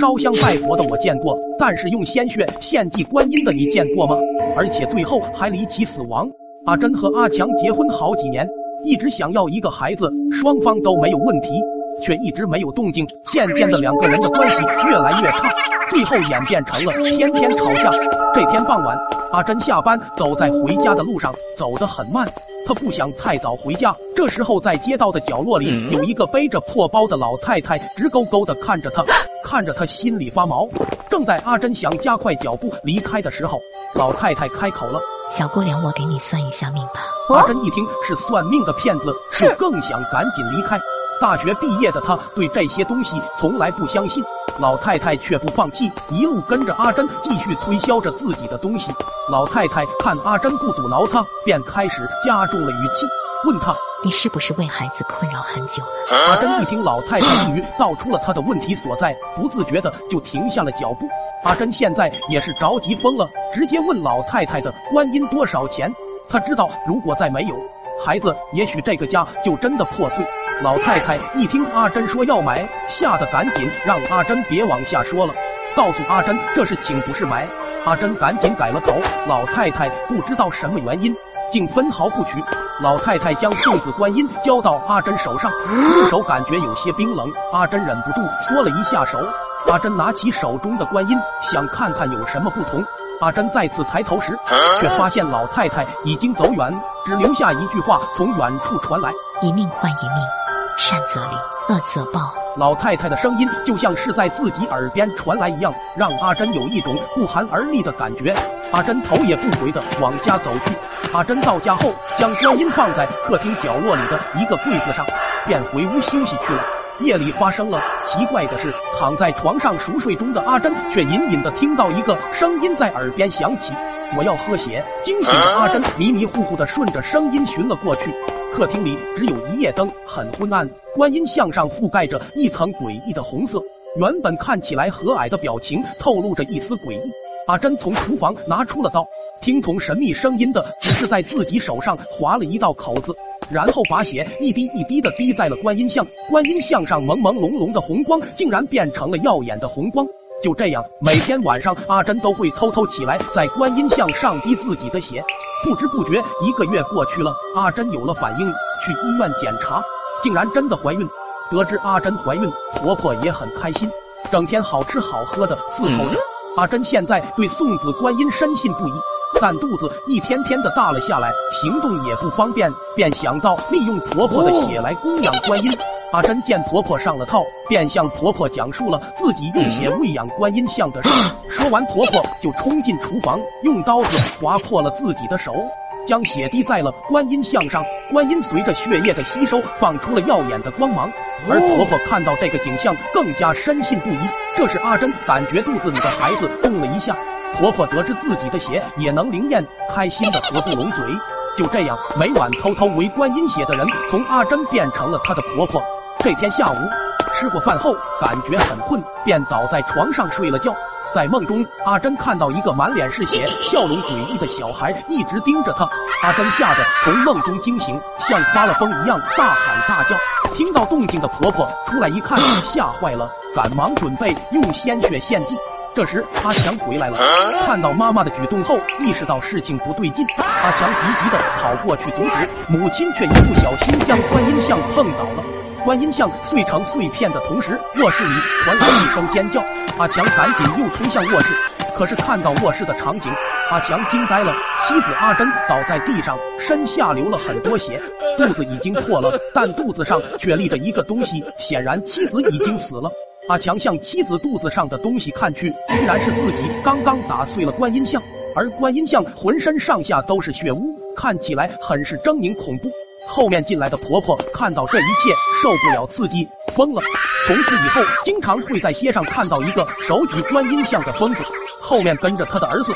烧香拜佛的我见过，但是用鲜血献祭观音的你见过吗？而且最后还离奇死亡。阿珍和阿强结婚好几年，一直想要一个孩子，双方都没有问题，却一直没有动静。渐渐的，两个人的关系越来越差，最后演变成了天天吵架。这天傍晚，阿珍下班走在回家的路上，走得很慢。她不想太早回家。这时候，在街道的角落里，有一个背着破包的老太太，直勾勾的看着他，看着他心里发毛。正在阿珍想加快脚步离开的时候，老太太开口了：“小姑娘，我给你算一下命吧。”阿珍一听是算命的骗子，就更想赶紧离开。大学毕业的她，对这些东西从来不相信。老太太却不放弃，一路跟着阿珍，继续推销着自己的东西。老太太看阿珍不阻挠她，便开始加重了语气，问他：“你是不是为孩子困扰很久了？”阿珍一听老太太一语道出了他的问题所在，不自觉的就停下了脚步。阿珍现在也是着急疯了，直接问老太太的观音多少钱。他知道，如果再没有孩子，也许这个家就真的破碎。老太太一听阿珍说要买，吓得赶紧让阿珍别往下说了，告诉阿珍这是请不是买。阿珍赶紧改了口，老太太不知道什么原因，竟分毫不取。老太太将送子观音交到阿珍手上，手感觉有些冰冷，阿珍忍不住搓了一下手。阿珍拿起手中的观音，想看看有什么不同。阿珍再次抬头时，却发现老太太已经走远，只留下一句话从远处传来：一命换一命。善则灵，恶则报。老太太的声音就像是在自己耳边传来一样，让阿珍有一种不寒而栗的感觉。阿珍头也不回的往家走去。阿珍到家后，将观音放在客厅角落里的一个柜子上，便回屋休息去了。夜里发生了奇怪的事，躺在床上熟睡中的阿珍却隐隐的听到一个声音在耳边响起：“我要喝血。”惊醒的阿珍迷迷糊糊的顺着声音寻了过去。客厅里只有一夜灯，很昏暗。观音像上覆盖着一层诡异的红色，原本看起来和蔼的表情透露着一丝诡异。阿珍从厨房拿出了刀，听从神秘声音的只是在自己手上划了一道口子，然后把血一滴一滴的滴在了观音像。观音像上朦朦胧胧的红光竟然变成了耀眼的红光。就这样，每天晚上阿珍都会偷偷起来在观音像上滴自己的血。不知不觉，一个月过去了，阿珍有了反应，去医院检查，竟然真的怀孕。得知阿珍怀孕，婆婆也很开心，整天好吃好喝的伺候着。阿珍现在对送子观音深信不疑，但肚子一天天的大了下来，行动也不方便，便想到利用婆婆的血来供养观音。阿珍见婆婆上了套，便向婆婆讲述了自己用血喂养观音像的事。说完，婆婆就冲进厨房，用刀子划破了自己的手，将血滴在了观音像上。观音随着血液的吸收，放出了耀眼的光芒。而婆婆看到这个景象，更加深信不疑。这时，阿珍感觉肚子里的孩子动了一下。婆婆得知自己的血也能灵验，开心的合不拢嘴。就这样，每晚偷偷喂观音血的人，从阿珍变成了她的婆婆。这天下午，吃过饭后感觉很困，便倒在床上睡了觉。在梦中，阿珍看到一个满脸是血、笑容诡异的小孩一直盯着她。阿珍吓得从梦中惊醒，像发了疯一样大喊大叫。听到动静的婆婆出来一看，吓坏了，赶忙准备用鲜血献祭。这时，阿强回来了，看到妈妈的举动后，意识到事情不对劲。阿强急急的跑过去阻止，母亲却一不小心将观音像碰倒了。观音像碎成碎片的同时，卧室里传来一声尖叫。阿强赶紧又冲向卧室，可是看到卧室的场景，阿强惊呆了。妻子阿珍倒在地上，身下流了很多血，肚子已经破了，但肚子上却立着一个东西，显然妻子已经死了。阿强向妻子肚子上的东西看去，居然是自己刚刚打碎了观音像，而观音像浑身上下都是血污，看起来很是狰狞恐怖。后面进来的婆婆看到这一切，受不了刺激，疯了。从此以后，经常会在街上看到一个手举观音像的疯子，后面跟着他的儿子。